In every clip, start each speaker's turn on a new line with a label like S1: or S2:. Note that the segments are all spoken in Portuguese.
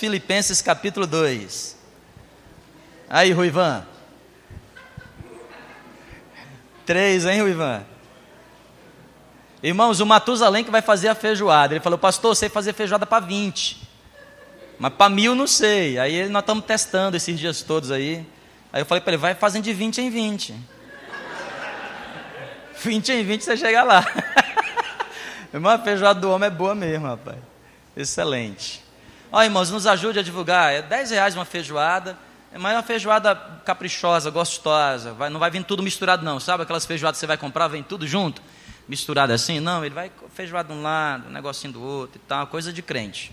S1: Filipenses capítulo 2. Aí, Ruivan. Três, hein, Ruivan? Irmãos, o Matusalém que vai fazer a feijoada. Ele falou, pastor, sei fazer feijoada para 20. Mas para mil não sei. Aí nós estamos testando esses dias todos aí. Aí eu falei para ele, vai fazendo de 20 em 20. 20 em 20 você chega lá. Irmão, a feijoada do homem é boa mesmo, rapaz. Excelente. Ó, irmãos, nos ajude a divulgar. É 10 reais uma feijoada. É mais uma feijoada caprichosa, gostosa. Vai, não vai vir tudo misturado, não. Sabe aquelas feijoadas que você vai comprar, vem tudo junto? Misturado assim? Não, ele vai feijoada de um lado, um negocinho do outro e tal. Coisa de crente.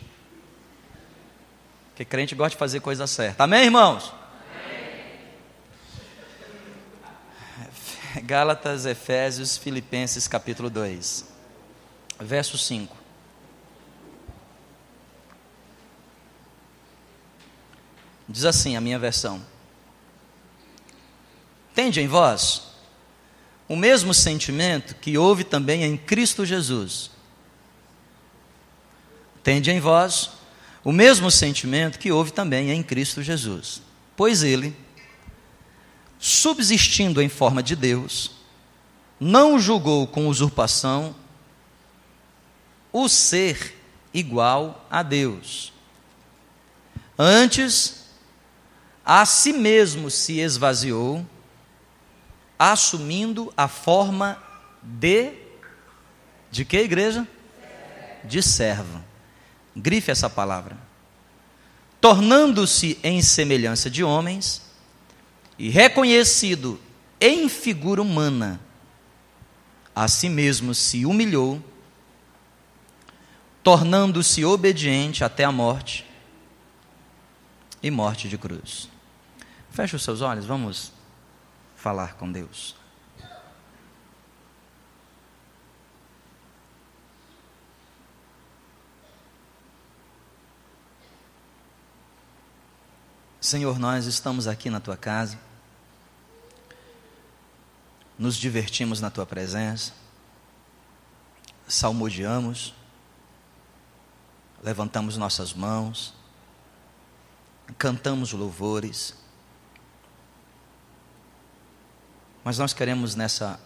S1: Porque crente gosta de fazer coisa certa. Amém, irmãos? Amém. Gálatas, Efésios, Filipenses, capítulo 2, verso 5. Diz assim a minha versão: Tende em vós o mesmo sentimento que houve também em Cristo Jesus. Tende em vós o mesmo sentimento que houve também em Cristo Jesus. Pois ele, subsistindo em forma de Deus, não julgou com usurpação o ser igual a Deus. Antes, a si mesmo se esvaziou, assumindo a forma de de que igreja? De servo. Grife essa palavra. Tornando-se em semelhança de homens e reconhecido em figura humana, a si mesmo se humilhou, tornando-se obediente até a morte e morte de cruz. Feche os seus olhos, vamos falar com Deus. Senhor, nós estamos aqui na tua casa, nos divertimos na tua presença, salmodiamos, levantamos nossas mãos, cantamos louvores, Mas nós queremos nessa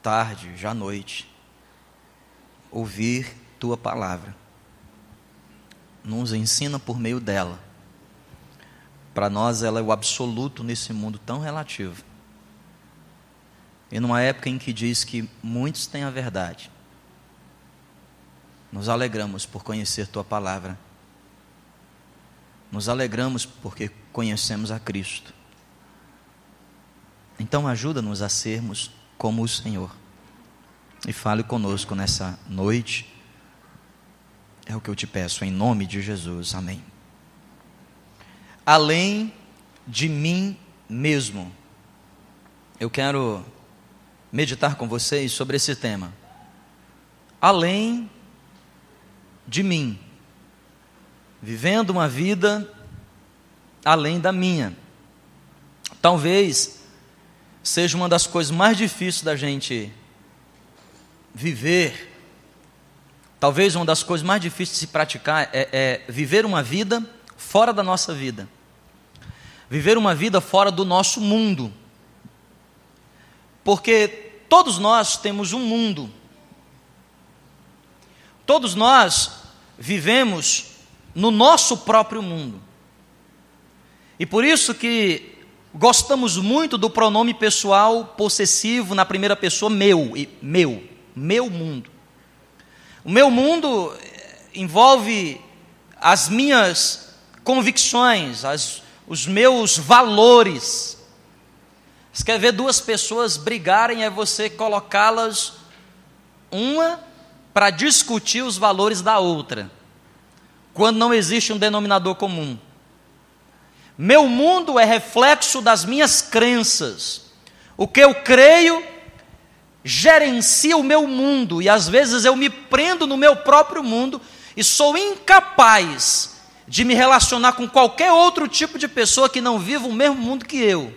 S1: tarde, já noite, ouvir tua palavra. Nos ensina por meio dela. Para nós ela é o absoluto nesse mundo tão relativo. E numa época em que diz que muitos têm a verdade, nos alegramos por conhecer tua palavra. Nos alegramos porque conhecemos a Cristo. Então ajuda-nos a sermos como o Senhor. E fale conosco nessa noite. É o que eu te peço em nome de Jesus. Amém. Além de mim mesmo. Eu quero meditar com vocês sobre esse tema. Além de mim. Vivendo uma vida além da minha. Talvez seja uma das coisas mais difíceis da gente viver. Talvez uma das coisas mais difíceis de se praticar é, é viver uma vida fora da nossa vida. Viver uma vida fora do nosso mundo. Porque todos nós temos um mundo. Todos nós vivemos no nosso próprio mundo. E por isso que Gostamos muito do pronome pessoal possessivo na primeira pessoa, meu, meu, meu mundo. O meu mundo eh, envolve as minhas convicções, as, os meus valores. Você quer ver duas pessoas brigarem, é você colocá-las uma para discutir os valores da outra, quando não existe um denominador comum. Meu mundo é reflexo das minhas crenças. O que eu creio gerencia o meu mundo e às vezes eu me prendo no meu próprio mundo e sou incapaz de me relacionar com qualquer outro tipo de pessoa que não viva o mesmo mundo que eu.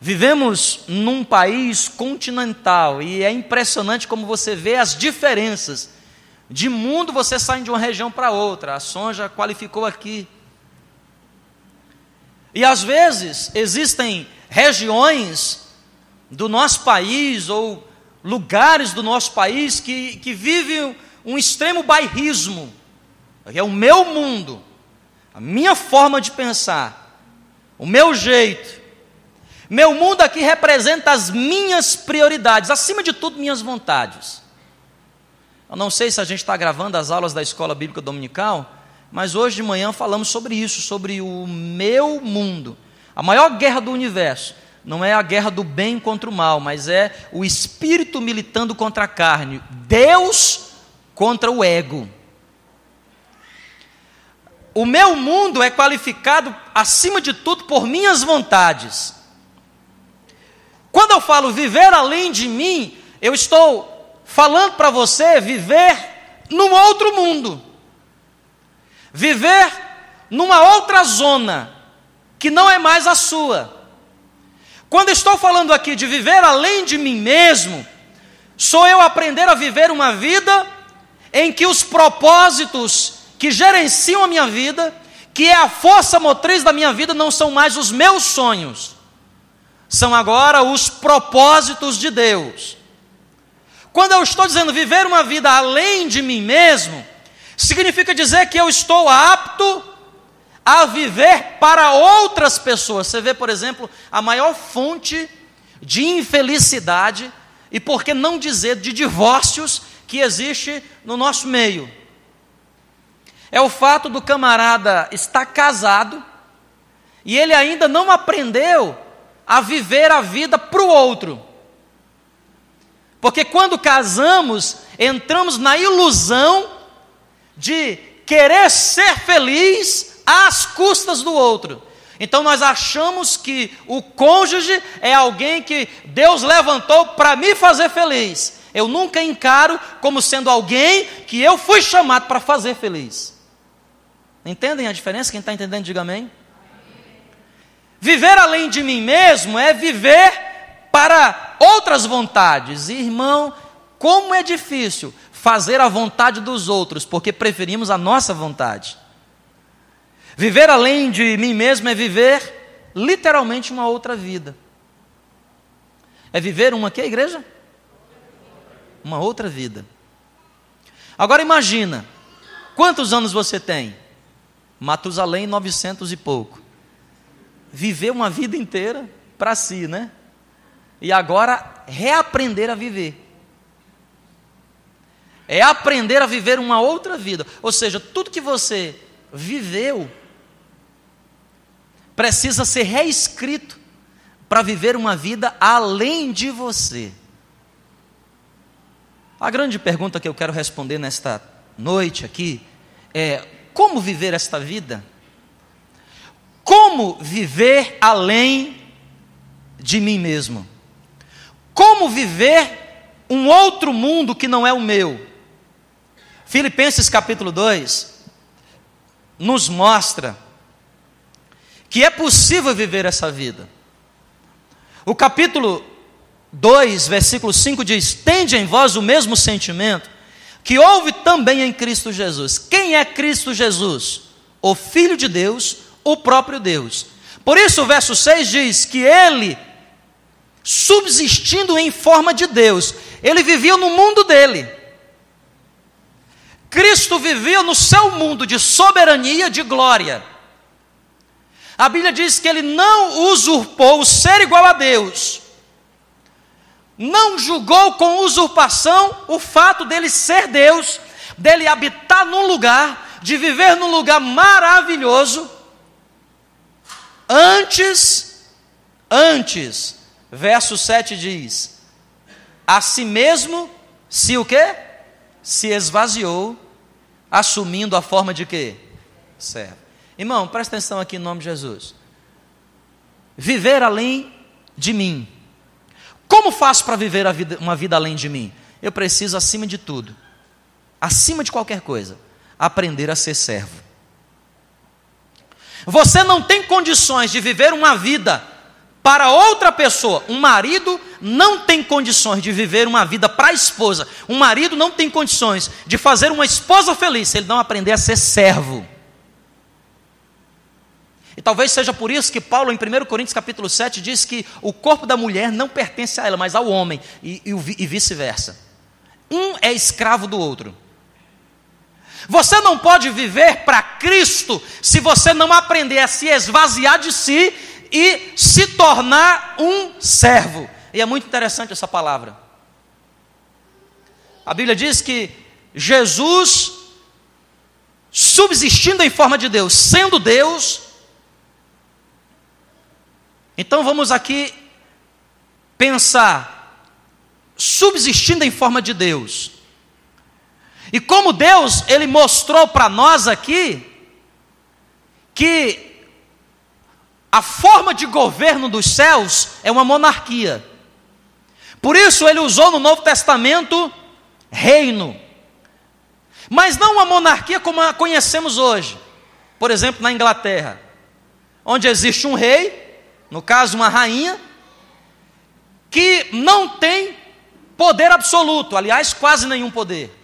S1: Vivemos num país continental e é impressionante como você vê as diferenças De mundo você sai de uma região para outra. A Sonja qualificou aqui. E às vezes existem regiões do nosso país ou lugares do nosso país que, que vivem um extremo bairrismo. É o meu mundo, a minha forma de pensar, o meu jeito. Meu mundo aqui representa as minhas prioridades, acima de tudo, minhas vontades. Eu não sei se a gente está gravando as aulas da escola bíblica dominical, mas hoje de manhã falamos sobre isso, sobre o meu mundo. A maior guerra do universo não é a guerra do bem contra o mal, mas é o espírito militando contra a carne. Deus contra o ego. O meu mundo é qualificado, acima de tudo, por minhas vontades. Quando eu falo viver além de mim, eu estou falando para você viver num outro mundo, viver numa outra zona, que não é mais a sua. Quando estou falando aqui de viver além de mim mesmo, sou eu aprender a viver uma vida em que os propósitos que gerenciam a minha vida, que é a força motriz da minha vida, não são mais os meus sonhos, são agora os propósitos de Deus. Quando eu estou dizendo viver uma vida além de mim mesmo, significa dizer que eu estou apto a viver para outras pessoas. Você vê, por exemplo, a maior fonte de infelicidade e por que não dizer de divórcios que existe no nosso meio. É o fato do camarada estar casado e ele ainda não aprendeu a viver a vida para o outro. Porque quando casamos, entramos na ilusão de querer ser feliz às custas do outro. Então nós achamos que o cônjuge é alguém que Deus levantou para me fazer feliz. Eu nunca encaro como sendo alguém que eu fui chamado para fazer feliz. Entendem a diferença? Quem está entendendo, diga amém. Viver além de mim mesmo é viver para outras vontades. irmão, como é difícil fazer a vontade dos outros, porque preferimos a nossa vontade. Viver além de mim mesmo é viver literalmente uma outra vida. É viver uma que igreja? Uma outra vida. Agora imagina, quantos anos você tem? Matusalém, 900 e pouco viver uma vida inteira para si, né? E agora reaprender a viver. É aprender a viver uma outra vida. Ou seja, tudo que você viveu precisa ser reescrito para viver uma vida além de você. A grande pergunta que eu quero responder nesta noite aqui é: como viver esta vida? Como viver além de mim mesmo? Como viver um outro mundo que não é o meu? Filipenses capítulo 2 nos mostra que é possível viver essa vida. O capítulo 2, versículo 5 diz: Tende em vós o mesmo sentimento que houve também em Cristo Jesus. Quem é Cristo Jesus? O Filho de Deus, o próprio Deus. Por isso o verso 6 diz que ele, subsistindo em forma de Deus, ele vivia no mundo dele. Cristo vivia no seu mundo de soberania, de glória. A Bíblia diz que ele não usurpou o ser igual a Deus, não julgou com usurpação o fato dele ser Deus, dele habitar num lugar, de viver num lugar maravilhoso, Antes, antes, verso 7 diz: A si mesmo se o quê? Se esvaziou, assumindo a forma de quê? Servo. Irmão, presta atenção aqui em nome de Jesus. Viver além de mim. Como faço para viver vida, uma vida além de mim? Eu preciso, acima de tudo, acima de qualquer coisa, aprender a ser servo. Você não tem condições de viver uma vida para outra pessoa. Um marido não tem condições de viver uma vida para a esposa. Um marido não tem condições de fazer uma esposa feliz se ele não aprender a ser servo. E talvez seja por isso que Paulo, em 1 Coríntios capítulo 7, diz que o corpo da mulher não pertence a ela, mas ao homem, e, e, e vice-versa. Um é escravo do outro. Você não pode viver para Cristo se você não aprender a se esvaziar de si e se tornar um servo. E é muito interessante essa palavra. A Bíblia diz que Jesus, subsistindo em forma de Deus, sendo Deus, então vamos aqui pensar, subsistindo em forma de Deus. E como Deus, Ele mostrou para nós aqui, que a forma de governo dos céus é uma monarquia. Por isso ele usou no Novo Testamento reino. Mas não uma monarquia como a conhecemos hoje. Por exemplo, na Inglaterra, onde existe um rei, no caso uma rainha, que não tem poder absoluto, aliás, quase nenhum poder.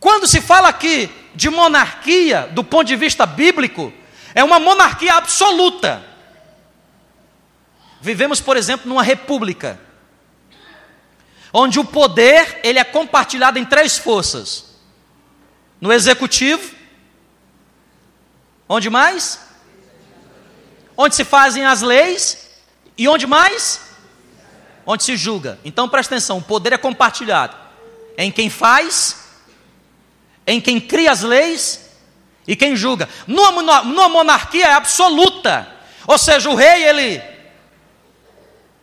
S1: Quando se fala aqui de monarquia, do ponto de vista bíblico, é uma monarquia absoluta. Vivemos, por exemplo, numa república, onde o poder ele é compartilhado em três forças: no executivo, onde mais? Onde se fazem as leis e onde mais? Onde se julga. Então presta atenção: o poder é compartilhado em quem faz, em quem cria as leis e quem julga? Numa, numa monarquia é absoluta. Ou seja, o rei, ele,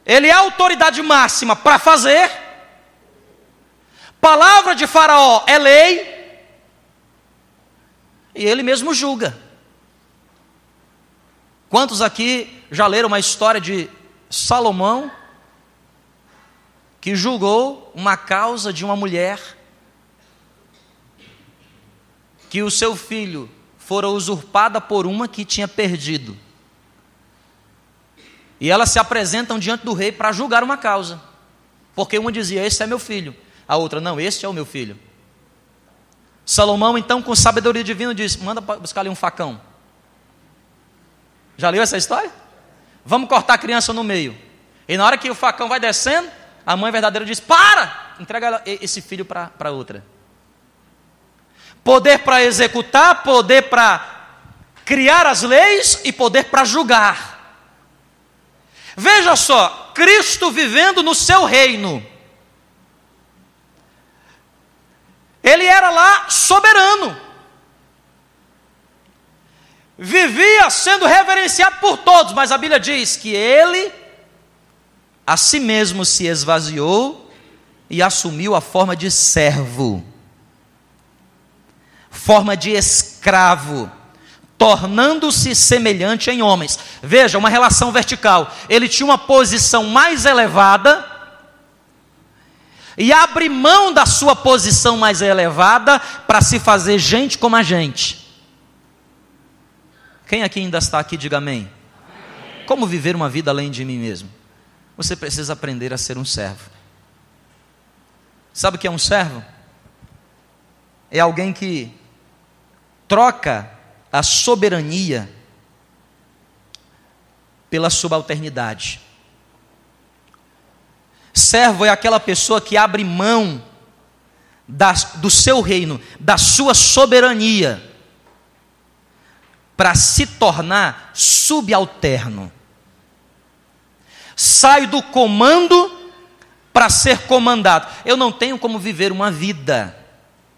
S1: ele é a autoridade máxima para fazer. Palavra de Faraó é lei. E ele mesmo julga. Quantos aqui já leram uma história de Salomão que julgou uma causa de uma mulher que o seu filho fora usurpada por uma que tinha perdido. E elas se apresentam diante do rei para julgar uma causa. Porque uma dizia: Esse é meu filho. A outra: Não, este é o meu filho. Salomão, então, com sabedoria divina, diz: Manda buscar ali um facão. Já leu essa história? Vamos cortar a criança no meio. E na hora que o facão vai descendo, a mãe verdadeira diz: Para! Entrega esse filho para outra poder para executar, poder para criar as leis e poder para julgar. Veja só, Cristo vivendo no seu reino. Ele era lá soberano. Vivia sendo reverenciado por todos, mas a Bíblia diz que ele a si mesmo se esvaziou e assumiu a forma de servo forma de escravo, tornando-se semelhante em homens. Veja, uma relação vertical. Ele tinha uma posição mais elevada e abre mão da sua posição mais elevada para se fazer gente como a gente. Quem aqui ainda está aqui, diga amém. amém. Como viver uma vida além de mim mesmo? Você precisa aprender a ser um servo. Sabe o que é um servo? É alguém que troca a soberania pela subalternidade. Servo é aquela pessoa que abre mão da, do seu reino, da sua soberania, para se tornar subalterno. Sai do comando para ser comandado. Eu não tenho como viver uma vida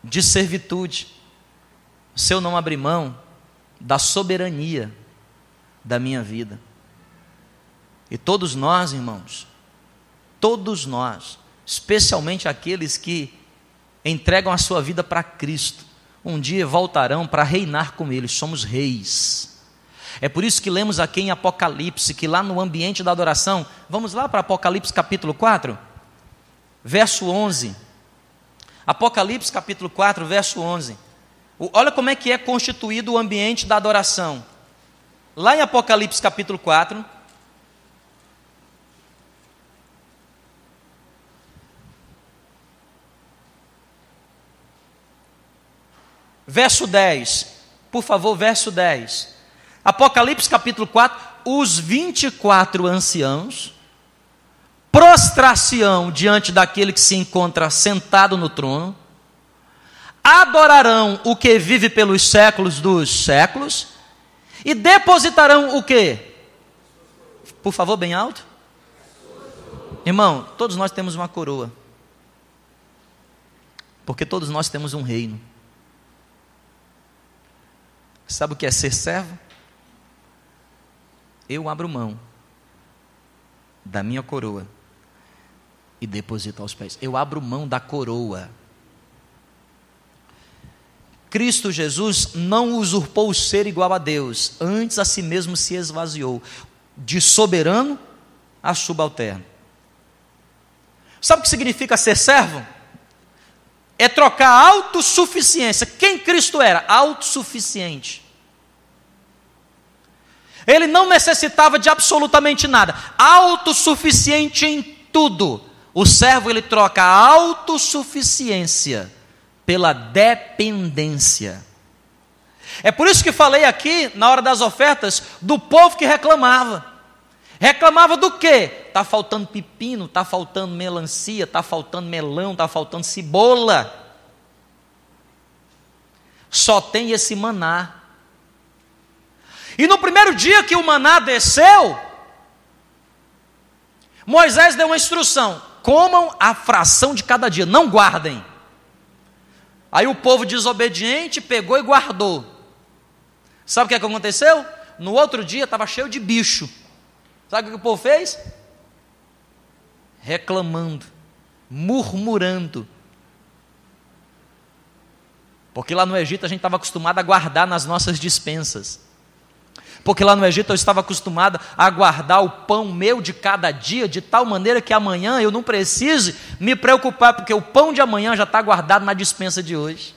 S1: de servitude se eu não abrir mão da soberania da minha vida. E todos nós, irmãos, todos nós, especialmente aqueles que entregam a sua vida para Cristo, um dia voltarão para reinar com Ele, somos reis. É por isso que lemos aqui em Apocalipse, que lá no ambiente da adoração, vamos lá para Apocalipse capítulo 4, verso 11. Apocalipse capítulo 4, verso 11. Olha como é que é constituído o ambiente da adoração. Lá em Apocalipse capítulo 4. Verso 10. Por favor, verso 10. Apocalipse capítulo 4. Os 24 anciãos prostrar-se-ão diante daquele que se encontra sentado no trono, adorarão o que vive pelos séculos dos séculos, e depositarão o que? Por favor, bem alto. Irmão, todos nós temos uma coroa. Porque todos nós temos um reino. Sabe o que é ser servo? Eu abro mão da minha coroa e deposito aos pés. Eu abro mão da coroa. Cristo Jesus não usurpou o ser igual a Deus, antes a si mesmo se esvaziou, de soberano a subalterno. Sabe o que significa ser servo? É trocar autossuficiência. Quem Cristo era? Autossuficiente. Ele não necessitava de absolutamente nada, autossuficiente em tudo. O servo ele troca a autossuficiência pela dependência. É por isso que falei aqui, na hora das ofertas, do povo que reclamava. Reclamava do quê? Está faltando pepino, está faltando melancia, está faltando melão, está faltando cebola. Só tem esse maná. E no primeiro dia que o maná desceu, Moisés deu uma instrução: comam a fração de cada dia, não guardem. Aí o povo desobediente pegou e guardou. Sabe o que, é que aconteceu? No outro dia estava cheio de bicho. Sabe o que o povo fez? Reclamando, murmurando. Porque lá no Egito a gente estava acostumado a guardar nas nossas dispensas. Porque lá no Egito eu estava acostumado a guardar o pão meu de cada dia, de tal maneira que amanhã eu não precise me preocupar, porque o pão de amanhã já está guardado na dispensa de hoje.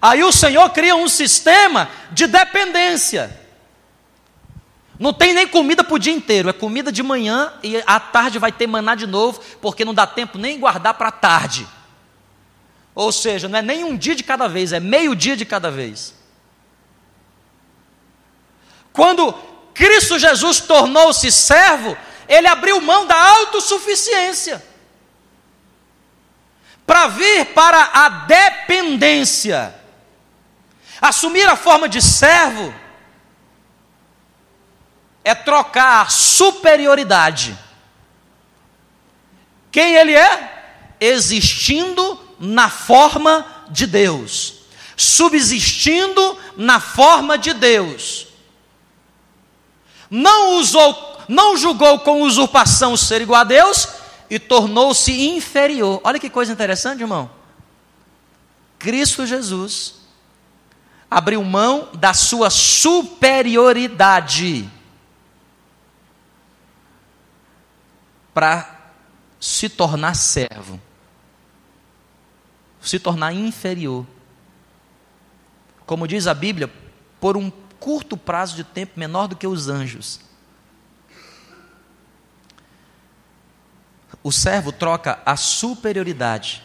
S1: Aí o Senhor cria um sistema de dependência. Não tem nem comida para o dia inteiro, é comida de manhã e à tarde vai ter maná de novo, porque não dá tempo nem guardar para a tarde. Ou seja, não é nem um dia de cada vez, é meio dia de cada vez. Quando Cristo Jesus tornou-se servo, ele abriu mão da autossuficiência para vir para a dependência. Assumir a forma de servo é trocar superioridade. Quem ele é? Existindo na forma de Deus, subsistindo na forma de Deus não usou, não julgou com usurpação o ser igual a Deus e tornou-se inferior. Olha que coisa interessante, irmão. Cristo Jesus abriu mão da sua superioridade para se tornar servo, se tornar inferior. Como diz a Bíblia, por um curto prazo de tempo, menor do que os anjos. O servo troca a superioridade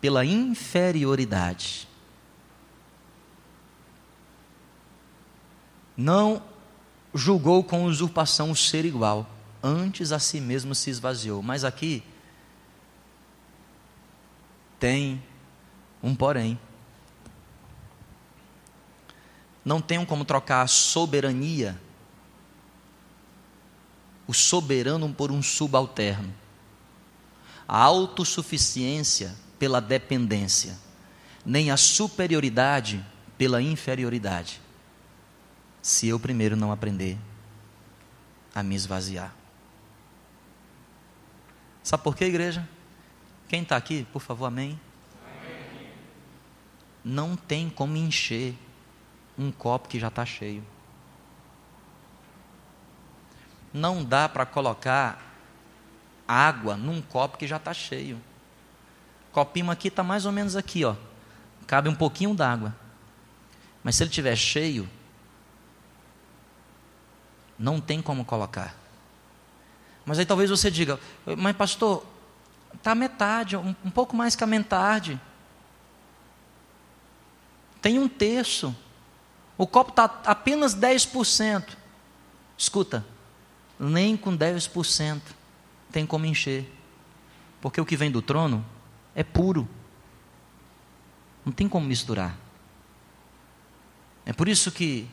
S1: pela inferioridade. Não julgou com usurpação o ser igual, antes a si mesmo se esvaziou. Mas aqui tem um porém não tenham como trocar a soberania, o soberano por um subalterno, a autossuficiência pela dependência, nem a superioridade pela inferioridade, se eu primeiro não aprender a me esvaziar. Sabe por quê, igreja? Quem está aqui, por favor, amém? amém? Não tem como encher um copo que já está cheio. Não dá para colocar água num copo que já está cheio. O copinho aqui está mais ou menos aqui, ó. Cabe um pouquinho d'água. Mas se ele estiver cheio, não tem como colocar. Mas aí talvez você diga, mas pastor, está metade, um, um pouco mais que a metade. Tem um terço. O copo está apenas 10%. Escuta, nem com 10% tem como encher. Porque o que vem do trono é puro. Não tem como misturar. É por isso que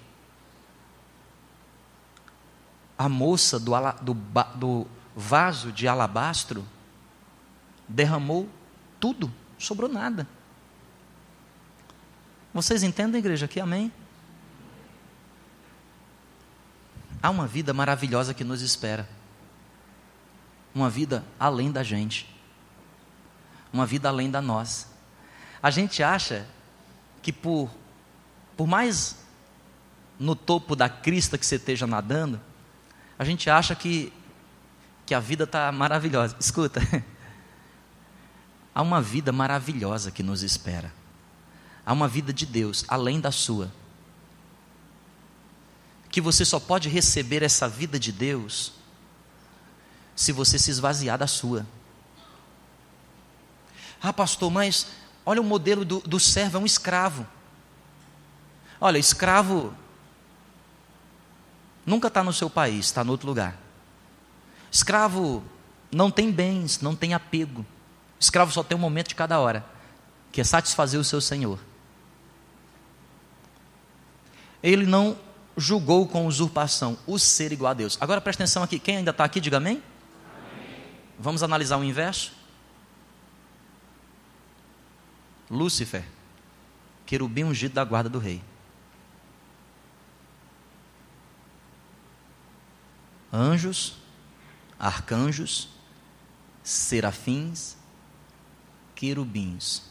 S1: a moça do, do, do vaso de alabastro derramou tudo, sobrou nada. Vocês entendem, igreja, aqui? Amém? Há uma vida maravilhosa que nos espera. Uma vida além da gente. Uma vida além da nós. A gente acha que por, por mais no topo da crista que você esteja nadando, a gente acha que, que a vida está maravilhosa. Escuta, há uma vida maravilhosa que nos espera. Há uma vida de Deus além da sua. Que você só pode receber essa vida de Deus se você se esvaziar da sua. Ah, pastor, mas olha o modelo do, do servo, é um escravo. Olha, escravo nunca está no seu país, está no outro lugar. Escravo não tem bens, não tem apego. Escravo só tem um momento de cada hora, que é satisfazer o seu senhor. Ele não julgou com usurpação o ser igual a Deus. Agora presta atenção aqui, quem ainda está aqui, diga amém. amém. Vamos analisar o inverso. Lúcifer, querubim ungido da guarda do rei. anjos, arcanjos, serafins, querubins.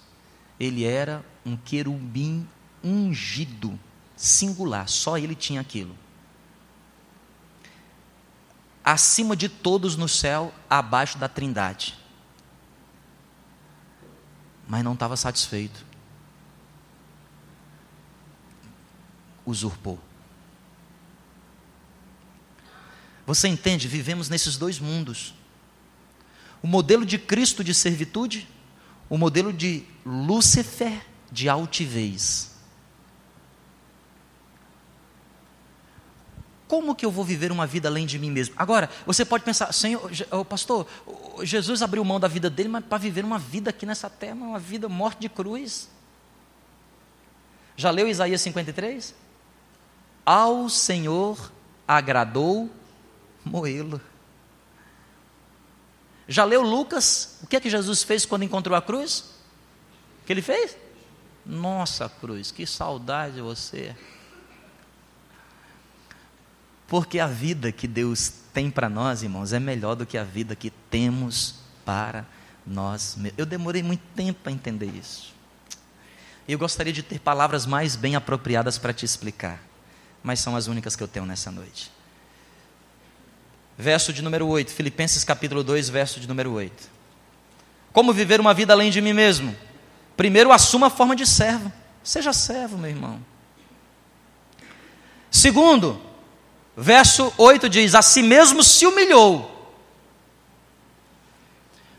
S1: Ele era um querubim ungido, singular, só ele tinha aquilo. Acima de todos no céu, abaixo da trindade. Mas não estava satisfeito. Usurpou. Você entende? Vivemos nesses dois mundos. O modelo de Cristo de servitude, o modelo de Lúcifer de altivez. Como que eu vou viver uma vida além de mim mesmo? Agora, você pode pensar, Senhor, pastor, Jesus abriu mão da vida dele, mas para viver uma vida aqui nessa terra, uma vida morte de cruz. Já leu Isaías 53? Ao Senhor agradou moê-lo. Já leu Lucas? O que é que Jesus fez quando encontrou a cruz? O que ele fez? Nossa cruz, que saudade de você. Porque a vida que Deus tem para nós, irmãos, é melhor do que a vida que temos para nós. Eu demorei muito tempo para entender isso. Eu gostaria de ter palavras mais bem apropriadas para te explicar, mas são as únicas que eu tenho nessa noite verso de número 8. Filipenses capítulo 2, verso de número 8. Como viver uma vida além de mim mesmo? Primeiro, assuma a forma de servo. Seja servo, meu irmão. Segundo, verso 8 diz: A si mesmo se humilhou.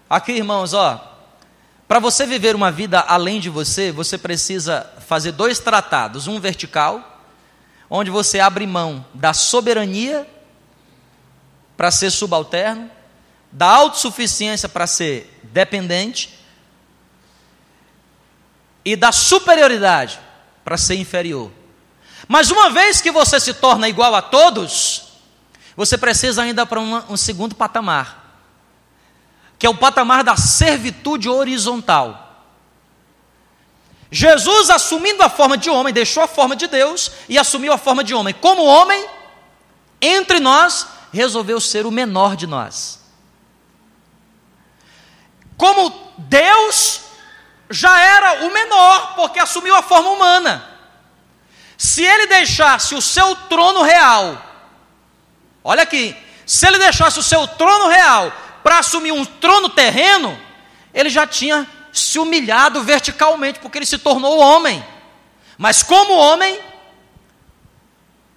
S1: Aqui, irmãos, ó. Para você viver uma vida além de você, você precisa fazer dois tratados: um vertical, onde você abre mão da soberania para ser subalterno, da autossuficiência para ser dependente e da superioridade para ser inferior. Mas uma vez que você se torna igual a todos, você precisa ainda para um segundo patamar, que é o patamar da servitude horizontal. Jesus, assumindo a forma de homem, deixou a forma de Deus e assumiu a forma de homem. Como homem, entre nós, resolveu ser o menor de nós. Como Deus já era o menor, porque assumiu a forma humana. Se ele deixasse o seu trono real, olha aqui, se ele deixasse o seu trono real para assumir um trono terreno, ele já tinha se humilhado verticalmente, porque ele se tornou homem. Mas como homem,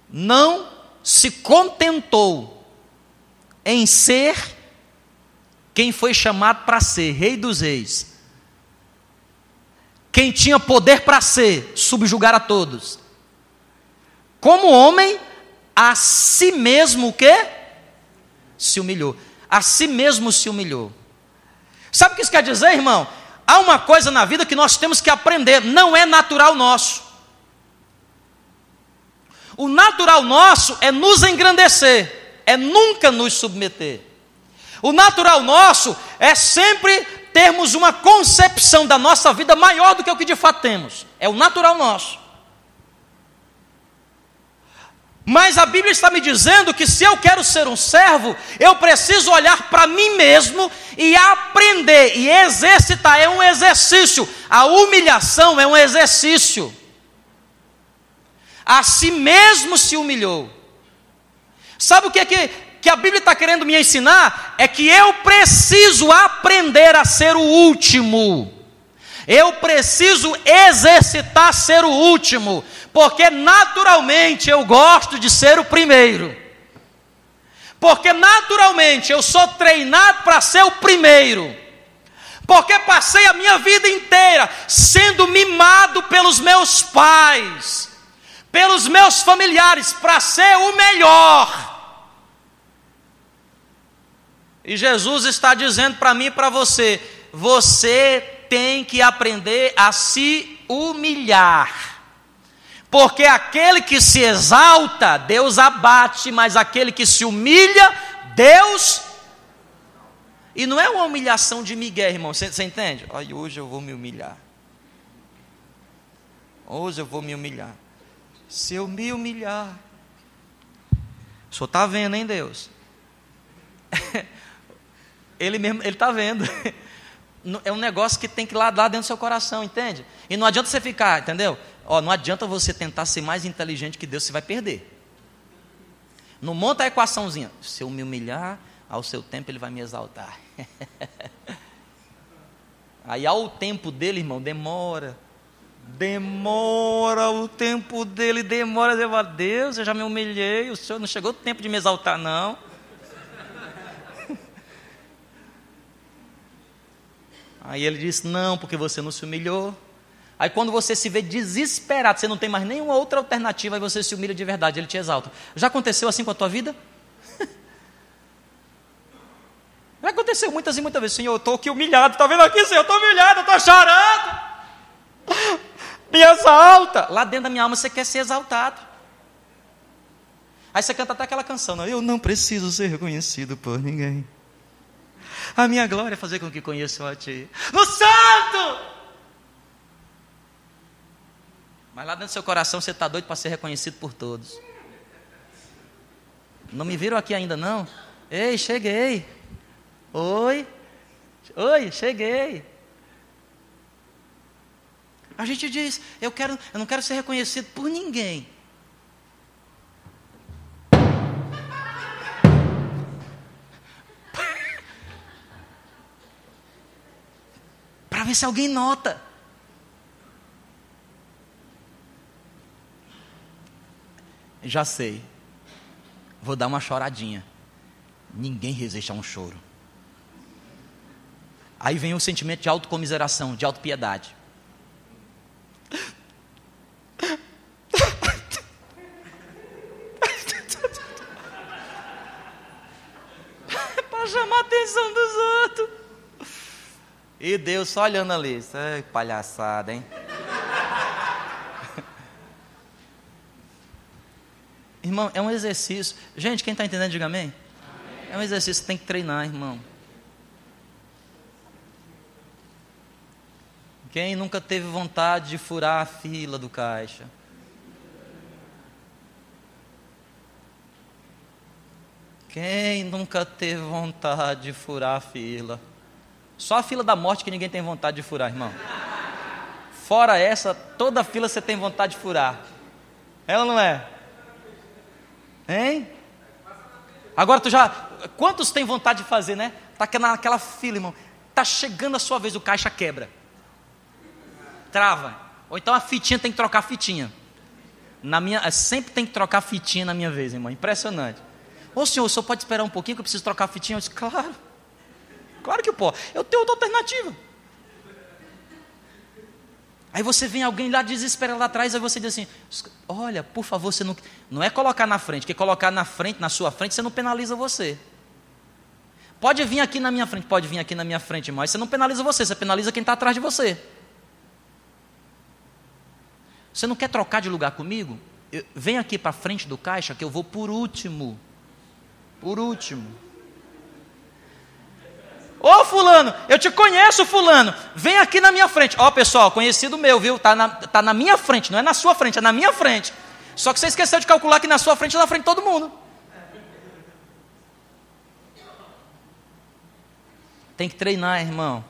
S1: não se contentou em ser quem foi chamado para ser rei dos reis, quem tinha poder para ser, subjugar a todos. Como homem, a si mesmo o quê? Se humilhou. A si mesmo se humilhou. Sabe o que isso quer dizer, irmão? Há uma coisa na vida que nós temos que aprender, não é natural nosso. O natural nosso é nos engrandecer, é nunca nos submeter. O natural nosso é sempre termos uma concepção da nossa vida maior do que o que de fato temos. É o natural nosso. Mas a Bíblia está me dizendo que se eu quero ser um servo, eu preciso olhar para mim mesmo e aprender e exercitar. É um exercício. A humilhação é um exercício. A si mesmo se humilhou. Sabe o que é que que a Bíblia está querendo me ensinar é que eu preciso aprender a ser o último. Eu preciso exercitar ser o último, porque naturalmente eu gosto de ser o primeiro. Porque naturalmente eu sou treinado para ser o primeiro. Porque passei a minha vida inteira sendo mimado pelos meus pais, pelos meus familiares, para ser o melhor. E Jesus está dizendo para mim e para você: você tem que aprender a se humilhar. Porque aquele que se exalta, Deus abate, mas aquele que se humilha, Deus. E não é uma humilhação de Miguel, irmão, você, entende? Ai, hoje eu vou me humilhar. Hoje eu vou me humilhar. Se eu me humilhar, o senhor está vendo, hein, Deus? Ele mesmo, ele está vendo. É um negócio que tem que lá, dentro do seu coração, entende? E não adianta você ficar, entendeu? Ó, não adianta você tentar ser mais inteligente que Deus, você vai perder. Não monta a equaçãozinha. Se eu me humilhar, ao seu tempo ele vai me exaltar. Aí ao tempo dele, irmão, demora. Demora o tempo dele, demora. Deus, eu já me humilhei, o senhor não chegou o tempo de me exaltar, não. Aí ele disse: Não, porque você não se humilhou. Aí quando você se vê desesperado, você não tem mais nenhuma outra alternativa, aí você se humilha de verdade, ele te exalta. Já aconteceu assim com a tua vida? Já aconteceu muitas e muitas vezes, Senhor, eu estou aqui humilhado, está vendo aqui, Senhor, eu estou humilhado, eu estou chorando. Me exalta. Lá dentro da minha alma você quer ser exaltado. Aí você canta até aquela canção, não? eu não preciso ser reconhecido por ninguém. A minha glória é fazer com que conheçam a Ti. No Santo! Mas lá dentro do seu coração você está doido para ser reconhecido por todos. Não me viram aqui ainda não? Ei, cheguei. Oi. Oi, cheguei. A gente diz, eu quero, eu não quero ser reconhecido por ninguém. Se alguém nota. Já sei. Vou dar uma choradinha. Ninguém resiste a um choro. Aí vem o sentimento de autocomiseração, de autopiedade. para chamar a atenção dos outros. E Deus só olhando ali. Isso é palhaçada, hein? irmão, é um exercício. Gente, quem está entendendo, diga amém. amém. É um exercício tem que treinar, irmão. Quem nunca teve vontade de furar a fila do caixa? Quem nunca teve vontade de furar a fila? Só a fila da morte que ninguém tem vontade de furar, irmão. Fora essa, toda fila você tem vontade de furar. Ela não é? Hein? Agora tu já. Quantos tem vontade de fazer, né? Tá naquela fila, irmão. Tá chegando a sua vez, o caixa quebra. Trava. Ou então a fitinha tem que trocar a fitinha. Na minha, sempre tem que trocar fitinha na minha vez, irmão. Impressionante. Ô senhor, o senhor pode esperar um pouquinho que eu preciso trocar fitinha? Eu disse, claro. Claro que eu posso. Eu tenho outra alternativa. Aí você vem alguém lá desespera lá atrás, aí você diz assim: Olha, por favor, você não. Não é colocar na frente, porque colocar na frente, na sua frente, você não penaliza você. Pode vir aqui na minha frente, pode vir aqui na minha frente, mas você não penaliza você, você penaliza quem está atrás de você. Você não quer trocar de lugar comigo? Eu, vem aqui para frente do caixa que eu vou por último. Por último. Ô fulano, eu te conheço, fulano. Vem aqui na minha frente. Ó, pessoal, conhecido meu, viu? Tá na, tá na minha frente, não é na sua frente, é na minha frente. Só que você esqueceu de calcular que na sua frente é na frente de todo mundo. Tem que treinar, irmão.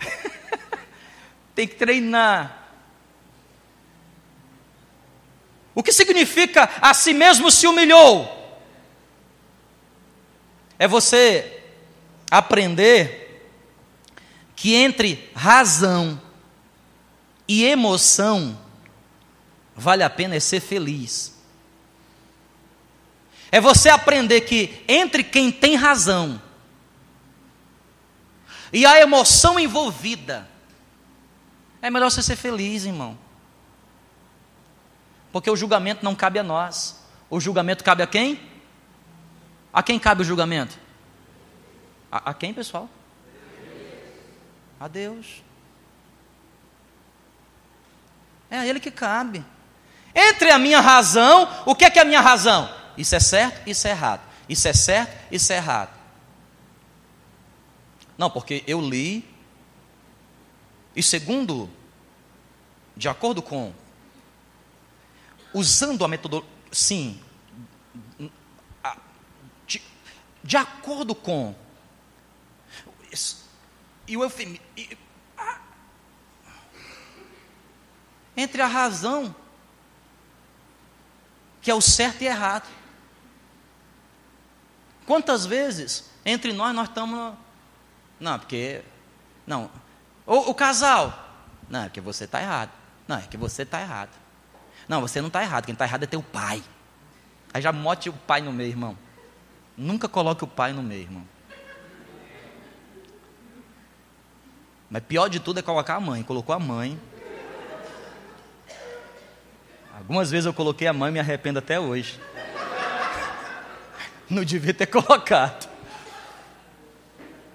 S1: Tem que treinar. O que significa a si mesmo se humilhou? É você aprender que entre razão e emoção vale a pena é ser feliz. É você aprender que entre quem tem razão e a emoção envolvida, é melhor você ser feliz, irmão. Porque o julgamento não cabe a nós. O julgamento cabe a quem? A quem cabe o julgamento? A, a quem, pessoal? A Deus. É a Ele que cabe. Entre a minha razão, o que é que é a minha razão? Isso é certo, isso é errado. Isso é certo, isso é errado. Não, porque eu li, e segundo, de acordo com, usando a metodologia, sim, de, de acordo com e o eufemismo. entre a razão, que é o certo e errado. Quantas vezes entre nós nós estamos. Não, porque. Não. O, o casal. Não, é que você está errado. Não, é que você está errado. Não, você não está errado. Quem está errado é teu pai. Aí já mote o pai no meio, irmão. Nunca coloque o pai no meio, irmão. Mas pior de tudo é colocar a mãe. Colocou a mãe. Algumas vezes eu coloquei a mãe e me arrependo até hoje. Não devia ter colocado.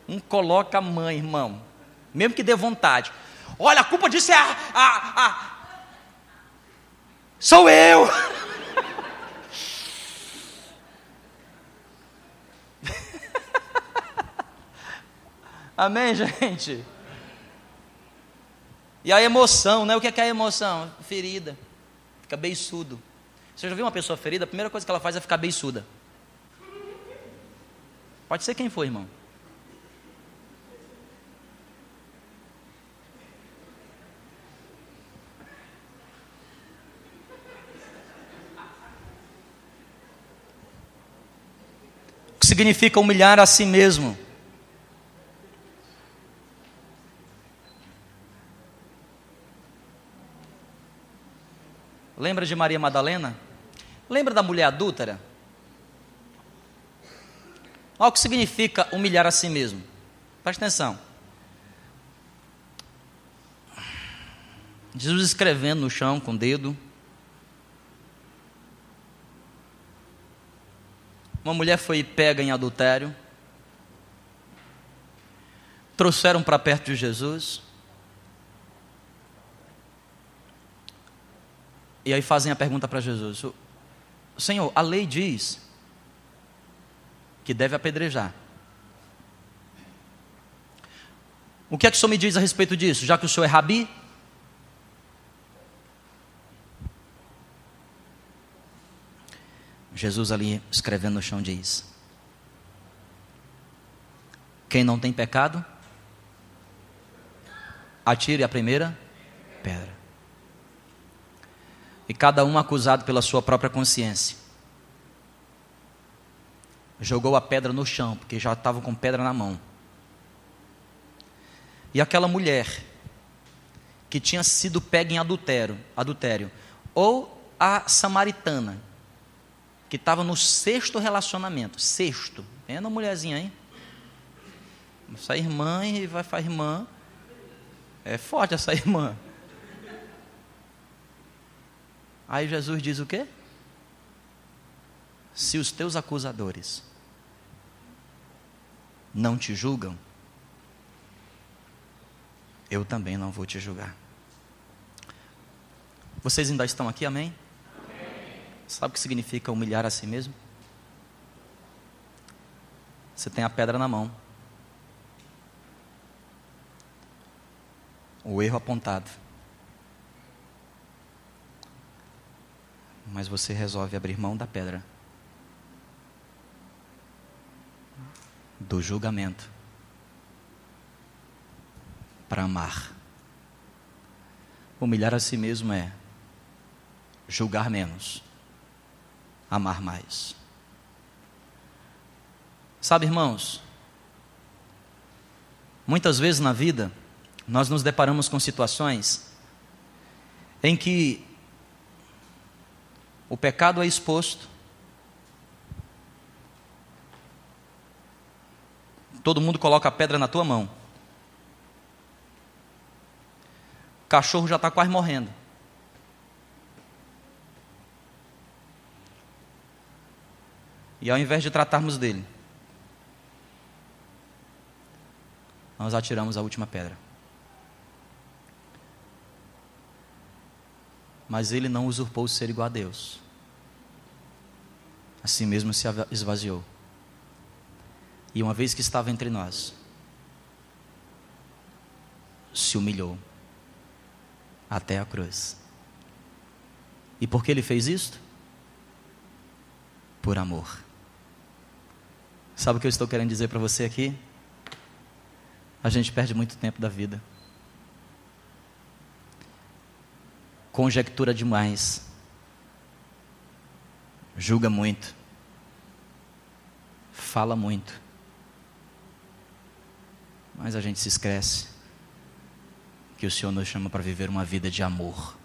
S1: Não coloca a mãe, irmão. Mesmo que dê vontade. Olha, a culpa disso é a. a, a... Sou eu! Amém, gente? E a emoção, né? O que é, que é a emoção? Ferida. Fica beiçudo. Você já viu uma pessoa ferida? A primeira coisa que ela faz é ficar beiçuda. Pode ser quem for, irmão. O que significa humilhar a si mesmo? Lembra de Maria Madalena? Lembra da mulher adúltera? Olha o que significa humilhar a si mesmo. Presta atenção. Jesus escrevendo no chão com o dedo. Uma mulher foi pega em adultério. Trouxeram para perto de Jesus. E aí fazem a pergunta para Jesus: Senhor, a lei diz que deve apedrejar. O que é que o senhor me diz a respeito disso? Já que o senhor é rabi? Jesus ali escrevendo no chão diz: Quem não tem pecado, atire a primeira pedra e cada um acusado pela sua própria consciência. Jogou a pedra no chão, porque já estavam com pedra na mão. E aquela mulher que tinha sido pega em adultério, adultério, ou a samaritana, que estava no sexto relacionamento. Sexto. Vendo a mulherzinha, hein? Essa irmã e vai a irmã. É forte essa irmã. Aí Jesus diz o quê? Se os teus acusadores não te julgam, eu também não vou te julgar. Vocês ainda estão aqui, amém? amém? Sabe o que significa humilhar a si mesmo? Você tem a pedra na mão. O erro apontado. Mas você resolve abrir mão da pedra. Do julgamento. Para amar. Humilhar a si mesmo é julgar menos, amar mais. Sabe, irmãos, muitas vezes na vida nós nos deparamos com situações em que o pecado é exposto, todo mundo coloca a pedra na tua mão, o cachorro já está quase morrendo. E ao invés de tratarmos dele, nós atiramos a última pedra. Mas ele não usurpou o ser igual a Deus. Assim mesmo se esvaziou. E uma vez que estava entre nós, se humilhou até a cruz. E por que ele fez isto? Por amor. Sabe o que eu estou querendo dizer para você aqui? A gente perde muito tempo da vida. Conjectura demais. Julga muito. Fala muito. Mas a gente se esquece que o Senhor nos chama para viver uma vida de amor.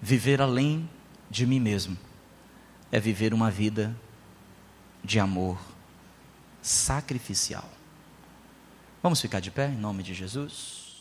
S1: Viver além de mim mesmo é viver uma vida de amor sacrificial. Vamos ficar de pé em nome de Jesus?